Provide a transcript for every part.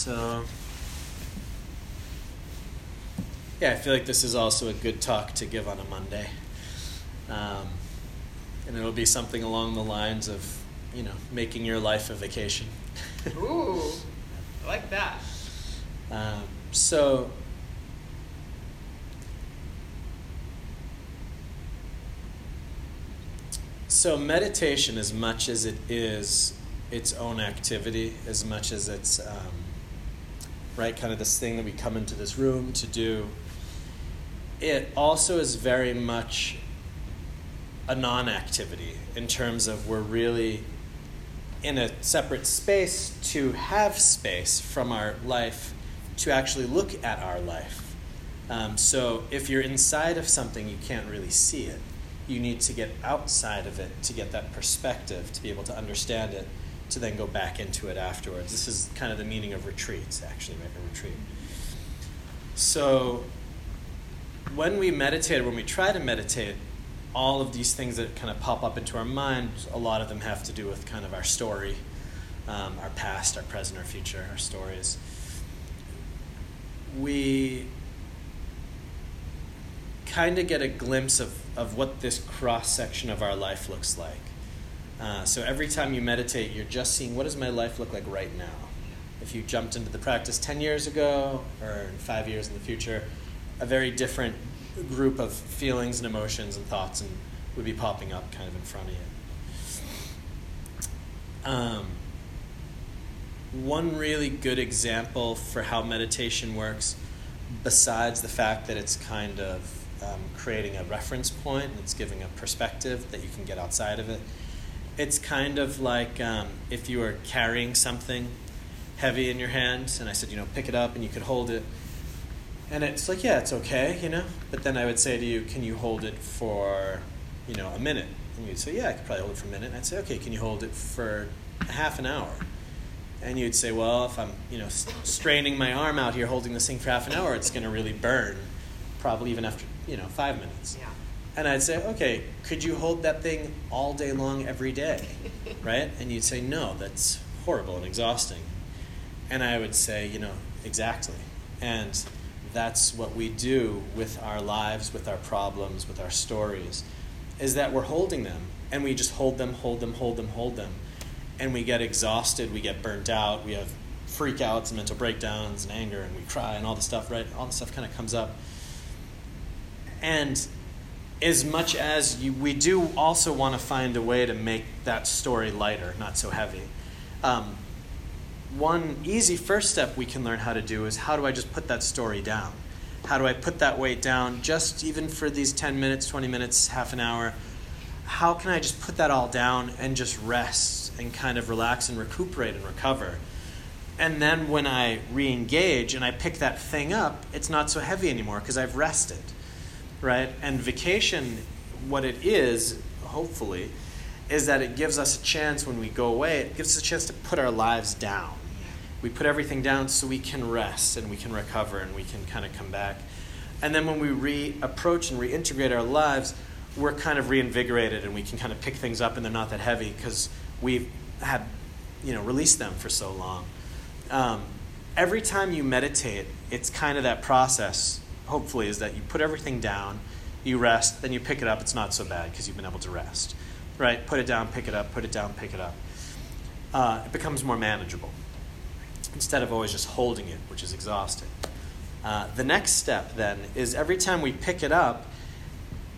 So, yeah, I feel like this is also a good talk to give on a Monday. Um, and it'll be something along the lines of, you know, making your life a vacation. Ooh, I like that. Um, so, so meditation, as much as it is its own activity, as much as it's um, right, kind of this thing that we come into this room to do, it also is very much a non-activity in terms of we're really in a separate space to have space from our life to actually look at our life. Um, so if you're inside of something, you can't really see it. You need to get outside of it to get that perspective, to be able to understand it, to then go back into it afterwards. This is kind of the meaning of retreats, actually, right? A retreat. So when we meditate, when we try to meditate, all of these things that kind of pop up into our mind, a lot of them have to do with kind of our story, um, our past, our present, our future, our stories. We kind of get a glimpse of, of what this cross section of our life looks like. Uh, so every time you meditate, you're just seeing what does my life look like right now. If you jumped into the practice 10 years ago or five years in the future, a very different group of feelings and emotions and thoughts and would be popping up kind of in front of you. Um, one really good example for how meditation works, besides the fact that it's kind of um, creating a reference point and it's giving a perspective that you can get outside of it, it's kind of like um, if you were carrying something heavy in your hand, and I said, you know, pick it up and you could hold it and it's like, yeah, it's okay, you know. But then I would say to you, can you hold it for, you know, a minute? And you'd say, yeah, I could probably hold it for a minute. And I'd say, okay, can you hold it for half an hour? And you'd say, well, if I'm, you know, straining my arm out here holding this thing for half an hour, it's going to really burn, probably even after, you know, five minutes. Yeah. And I'd say, okay, could you hold that thing all day long every day? right? And you'd say, no, that's horrible and exhausting. And I would say, you know, exactly. And that's what we do with our lives, with our problems, with our stories, is that we're holding them and we just hold them, hold them, hold them, hold them. And we get exhausted, we get burnt out, we have freakouts and mental breakdowns and anger and we cry and all the stuff, right? All the stuff kind of comes up. And as much as you, we do also want to find a way to make that story lighter, not so heavy. Um, one easy first step we can learn how to do is how do I just put that story down? How do I put that weight down just even for these 10 minutes, 20 minutes, half an hour? How can I just put that all down and just rest and kind of relax and recuperate and recover? And then when I re engage and I pick that thing up, it's not so heavy anymore because I've rested, right? And vacation, what it is, hopefully, is that it gives us a chance when we go away, it gives us a chance to put our lives down we put everything down so we can rest and we can recover and we can kind of come back. And then when we reapproach and reintegrate our lives, we're kind of reinvigorated and we can kind of pick things up and they're not that heavy because we've had, you know, released them for so long. Um, every time you meditate, it's kind of that process, hopefully, is that you put everything down, you rest, then you pick it up. It's not so bad because you've been able to rest. Right? Put it down, pick it up, put it down, pick it up. Uh, it becomes more manageable instead of always just holding it, which is exhausting. Uh, the next step then is every time we pick it up,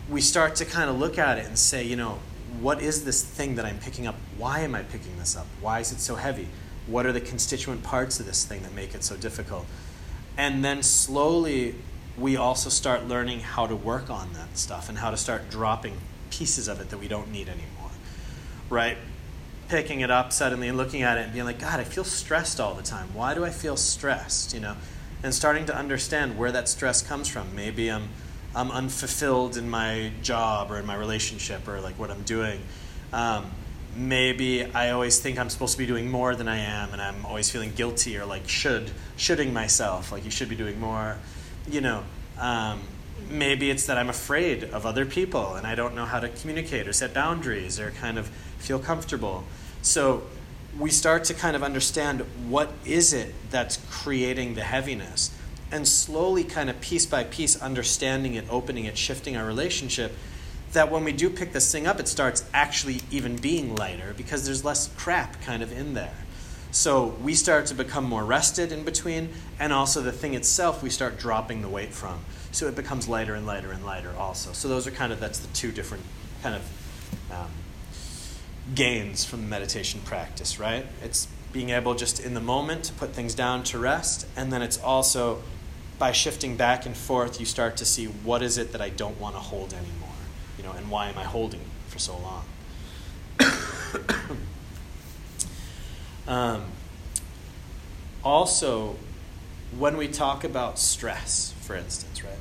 we start to kind of look at it and say, you know, what is this thing that I'm picking up? Why am I picking this up? Why is it so heavy? What are the constituent parts of this thing that make it so difficult? And then slowly, we also start learning how to work on that stuff and how to start dropping pieces of it that we don't need anymore. Right? picking it up suddenly and looking at it and being like, God, I feel stressed all the time. Why do I feel stressed? You know, and starting to understand where that stress comes from. Maybe I'm I'm unfulfilled in my job or in my relationship or like what I'm doing. Um, maybe I always think I'm supposed to be doing more than I am, and I'm always feeling guilty or like should shoulding myself, like you should be doing more. You know, um, maybe it's that I'm afraid of other people and I don't know how to communicate or set boundaries or kind of feel comfortable. So we start to kind of understand what is it that's creating the heaviness and slowly kind of piece by piece understanding it opening it shifting our relationship that when we do pick this thing up it starts actually even being lighter because there's less crap kind of in there so we start to become more rested in between and also the thing itself we start dropping the weight from so it becomes lighter and lighter and lighter also so those are kind of that's the two different kind of um, gains from the meditation practice, right? It's being able just in the moment to put things down to rest, and then it's also by shifting back and forth, you start to see what is it that I don't want to hold anymore, you know, and why am I holding for so long? Um, also, when we talk about stress, for instance, right?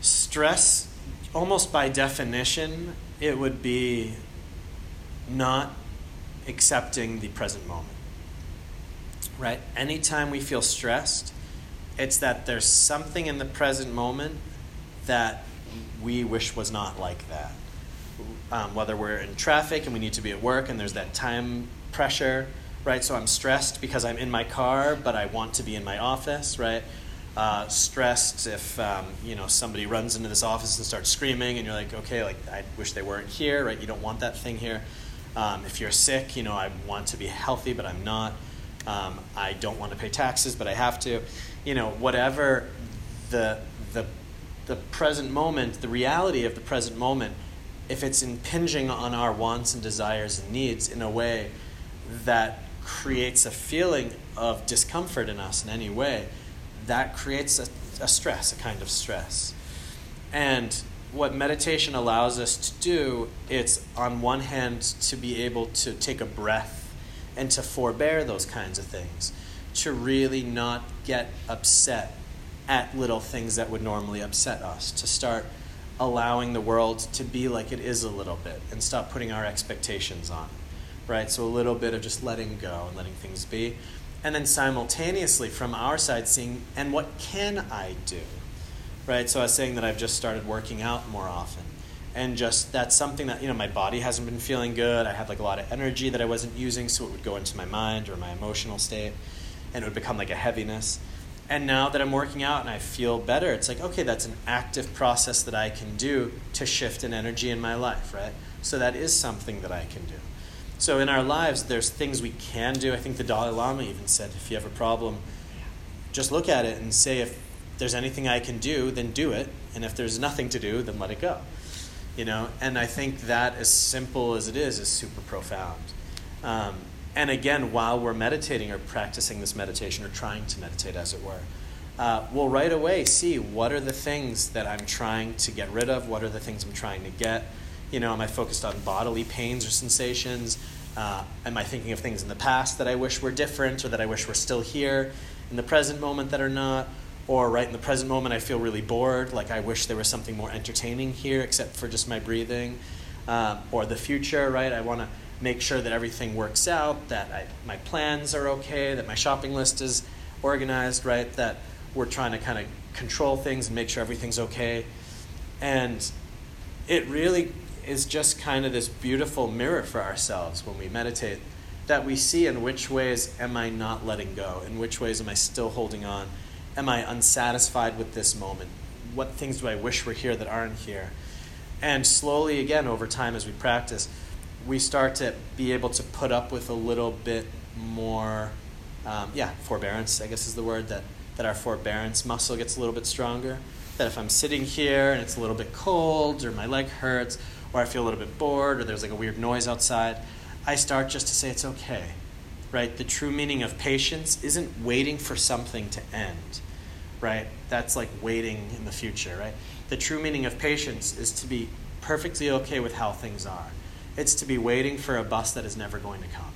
Stress, almost by definition, it would be not accepting the present moment. Right? Anytime we feel stressed, it's that there's something in the present moment that we wish was not like that. Um, whether we're in traffic and we need to be at work and there's that time pressure, right? So I'm stressed because I'm in my car, but I want to be in my office, right? Uh, stressed if um, you know somebody runs into this office and starts screaming, and you're like, okay, like I wish they weren't here, right? You don't want that thing here. Um, if you're sick, you know, I want to be healthy, but I'm not. Um, I don't want to pay taxes, but I have to. You know, whatever the, the, the present moment, the reality of the present moment, if it's impinging on our wants and desires and needs in a way that creates a feeling of discomfort in us in any way, that creates a, a stress, a kind of stress. And what meditation allows us to do, it's on one hand to be able to take a breath and to forbear those kinds of things, to really not get upset at little things that would normally upset us, to start allowing the world to be like it is a little bit and stop putting our expectations on it, right? So a little bit of just letting go and letting things be. And then simultaneously from our side seeing, and what can I do? right? So I was saying that I've just started working out more often. And just that's something that, you know, my body hasn't been feeling good. I had like a lot of energy that I wasn't using, so it would go into my mind or my emotional state, and it would become like a heaviness. And now that I'm working out and I feel better, it's like, okay, that's an active process that I can do to shift an energy in my life, right? So that is something that I can do. So in our lives, there's things we can do. I think the Dalai Lama even said, if you have a problem, just look at it and say, if there's anything I can do, then do it. And if there's nothing to do, then let it go. You know, and I think that, as simple as it is, is super profound. Um, and again, while we're meditating or practicing this meditation or trying to meditate, as it were, uh, we'll right away see what are the things that I'm trying to get rid of, what are the things I'm trying to get. You know, am I focused on bodily pains or sensations? Uh, am I thinking of things in the past that I wish were different or that I wish were still here in the present moment that are not? or right in the present moment i feel really bored like i wish there was something more entertaining here except for just my breathing um, or the future right i want to make sure that everything works out that I, my plans are okay that my shopping list is organized right that we're trying to kind of control things and make sure everything's okay and it really is just kind of this beautiful mirror for ourselves when we meditate that we see in which ways am i not letting go in which ways am i still holding on am I unsatisfied with this moment? What things do I wish were here that aren't here? And slowly, again, over time as we practice, we start to be able to put up with a little bit more, um, yeah, forbearance, I guess is the word, that, that our forbearance muscle gets a little bit stronger. That if I'm sitting here and it's a little bit cold, or my leg hurts, or I feel a little bit bored, or there's like a weird noise outside, I start just to say it's okay. Right? The true meaning of patience isn't waiting for something to end right? That's like waiting in the future, right? The true meaning of patience is to be perfectly okay with how things are. It's to be waiting for a bus that is never going to come,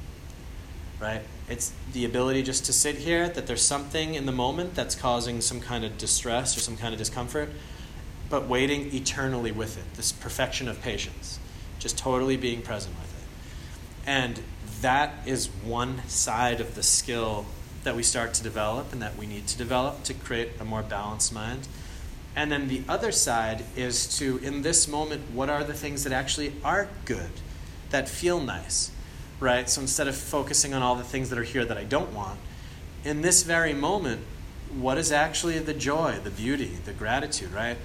right? It's the ability just to sit here, that there's something in the moment that's causing some kind of distress or some kind of discomfort, but waiting eternally with it, this perfection of patience, just totally being present with it. And that is one side of the skill that we start to develop and that we need to develop to create a more balanced mind. And then the other side is to, in this moment, what are the things that actually are good, that feel nice? right? So instead of focusing on all the things that are here that I don't want, in this very moment, what is actually the joy, the beauty, the gratitude, right?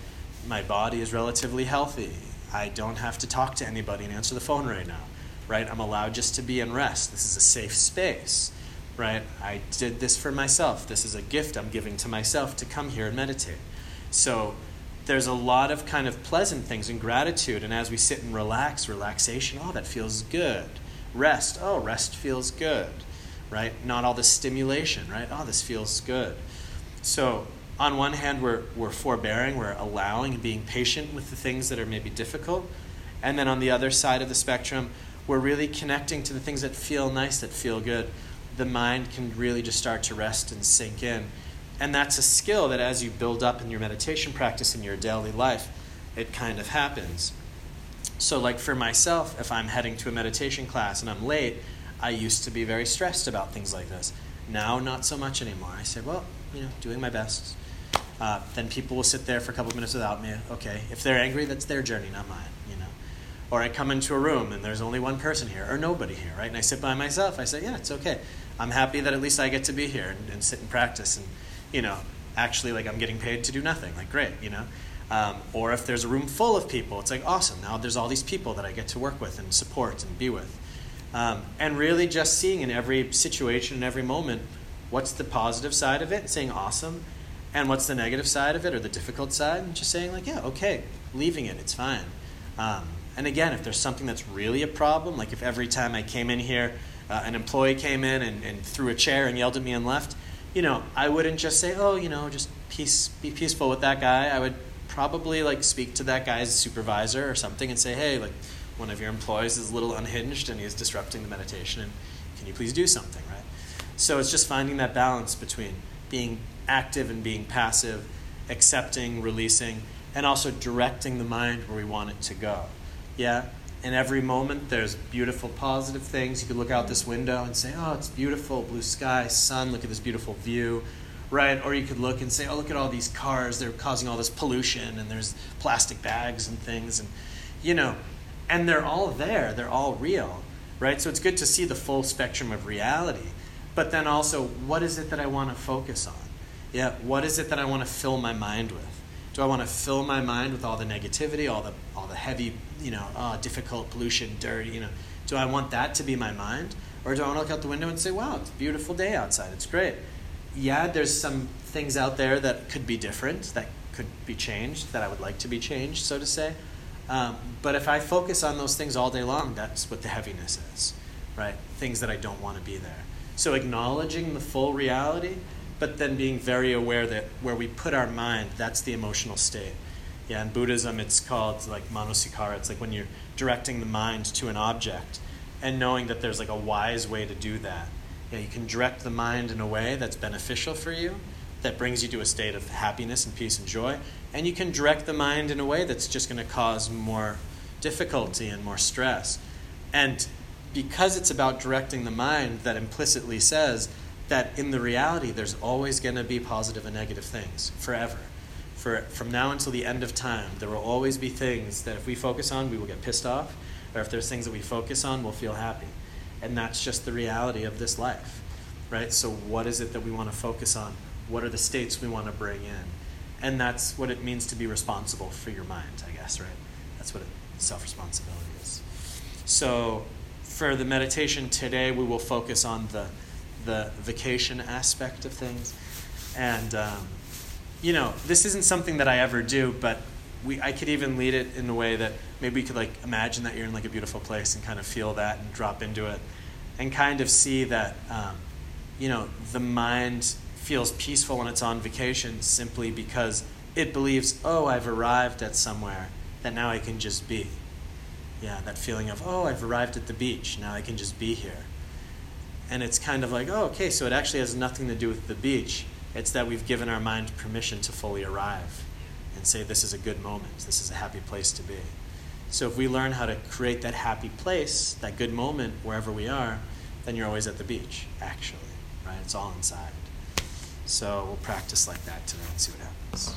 My body is relatively healthy. I don't have to talk to anybody and answer the phone right now, right? I'm allowed just to be in rest. This is a safe space, right? I did this for myself. This is a gift I'm giving to myself to come here and meditate. So there's a lot of kind of pleasant things and gratitude. And as we sit and relax, relaxation, oh, that feels good. Rest, oh, rest feels good, right? Not all the stimulation, right? Oh, this feels good. So, on one hand, we're, we're forbearing, we're allowing and being patient with the things that are maybe difficult. And then on the other side of the spectrum, we're really connecting to the things that feel nice, that feel good. The mind can really just start to rest and sink in. And that's a skill that as you build up in your meditation practice in your daily life, it kind of happens. So, like for myself, if I'm heading to a meditation class and I'm late, I used to be very stressed about things like this. Now, not so much anymore. I say, well, you know, doing my best. Uh, then people will sit there for a couple minutes without me. Okay, if they're angry, that's their journey, not mine. You know. Or I come into a room and there's only one person here, or nobody here, right? And I sit by myself. I say, yeah, it's okay. I'm happy that at least I get to be here and, and sit and practice. And you know, actually, like I'm getting paid to do nothing. Like great, you know. Um, or if there's a room full of people, it's like awesome. Now there's all these people that I get to work with and support and be with. Um, and really just seeing in every situation, in every moment, what's the positive side of it and saying awesome, and what's the negative side of it or the difficult side, and just saying, like, yeah, okay, leaving it, it's fine. Um, and again, if there's something that's really a problem, like if every time I came in here, uh, an employee came in and, and threw a chair and yelled at me and left, you know, I wouldn't just say, oh, you know, just peace, be peaceful with that guy. I would probably like speak to that guy's supervisor or something and say, hey, like one of your employees is a little unhinged and he's disrupting the meditation, and can you please do something, right? So it's just finding that balance between being active and being passive, accepting, releasing, and also directing the mind where we want it to go. Yeah? In every moment, there's beautiful, positive things. You could look out this window and say, oh, it's beautiful, blue sky, sun, look at this beautiful view right? Or you could look and say, oh, look at all these cars, they're causing all this pollution, and there's plastic bags and things, and, you know, and they're all there, they're all real, right? So it's good to see the full spectrum of reality. But then also, what is it that I want to focus on? Yeah, what is it that I want to fill my mind with? Do I want to fill my mind with all the negativity, all the all the heavy, you know, oh, difficult pollution, dirty, you know? Do I want that to be my mind, or do I want to look out the window and say, "Wow, it's a beautiful day outside. It's great." yeah, there's some things out there that could be different, that could be changed, that I would like to be changed, so to say. Um, but if I focus on those things all day long, that's what the heaviness is, right? Things that I don't want to be there. So acknowledging the full reality, but then being very aware that where we put our mind, that's the emotional state. Yeah, in Buddhism, it's called like manasikara. It's like when you're directing the mind to an object and knowing that there's like a wise way to do that know, you can direct the mind in a way that's beneficial for you, that brings you to a state of happiness and peace and joy. And you can direct the mind in a way that's just going to cause more difficulty and more stress. And because it's about directing the mind, that implicitly says that in the reality, there's always going to be positive and negative things forever. For, from now until the end of time, there will always be things that if we focus on, we will get pissed off, or if there's things that we focus on, we'll feel happy. And that's just the reality of this life right? So what is it that we want to focus on? What are the states we want to bring in? And that's what it means to be responsible for your mind i guess right? That's what self-responsibility is. So for the meditation today we will focus on the the vacation aspect of things and um, you know this isn't something that i ever do but we, I could even lead it in a way that maybe we could like imagine that you're in like a beautiful place and kind of feel that and drop into it, and kind of see that, um, you know, the mind feels peaceful when it's on vacation simply because it believes, oh, I've arrived at somewhere that now I can just be. Yeah, that feeling of, oh, I've arrived at the beach, now I can just be here. And it's kind of like, oh, okay, so it actually has nothing to do with the beach. It's that we've given our mind permission to fully arrive and say, this is a good moment, this is a happy place to be. So if we learn how to create that happy place, that good moment wherever we are, then you're always at the beach, actually, right? It's all inside. So we'll practice like that today and see what happens.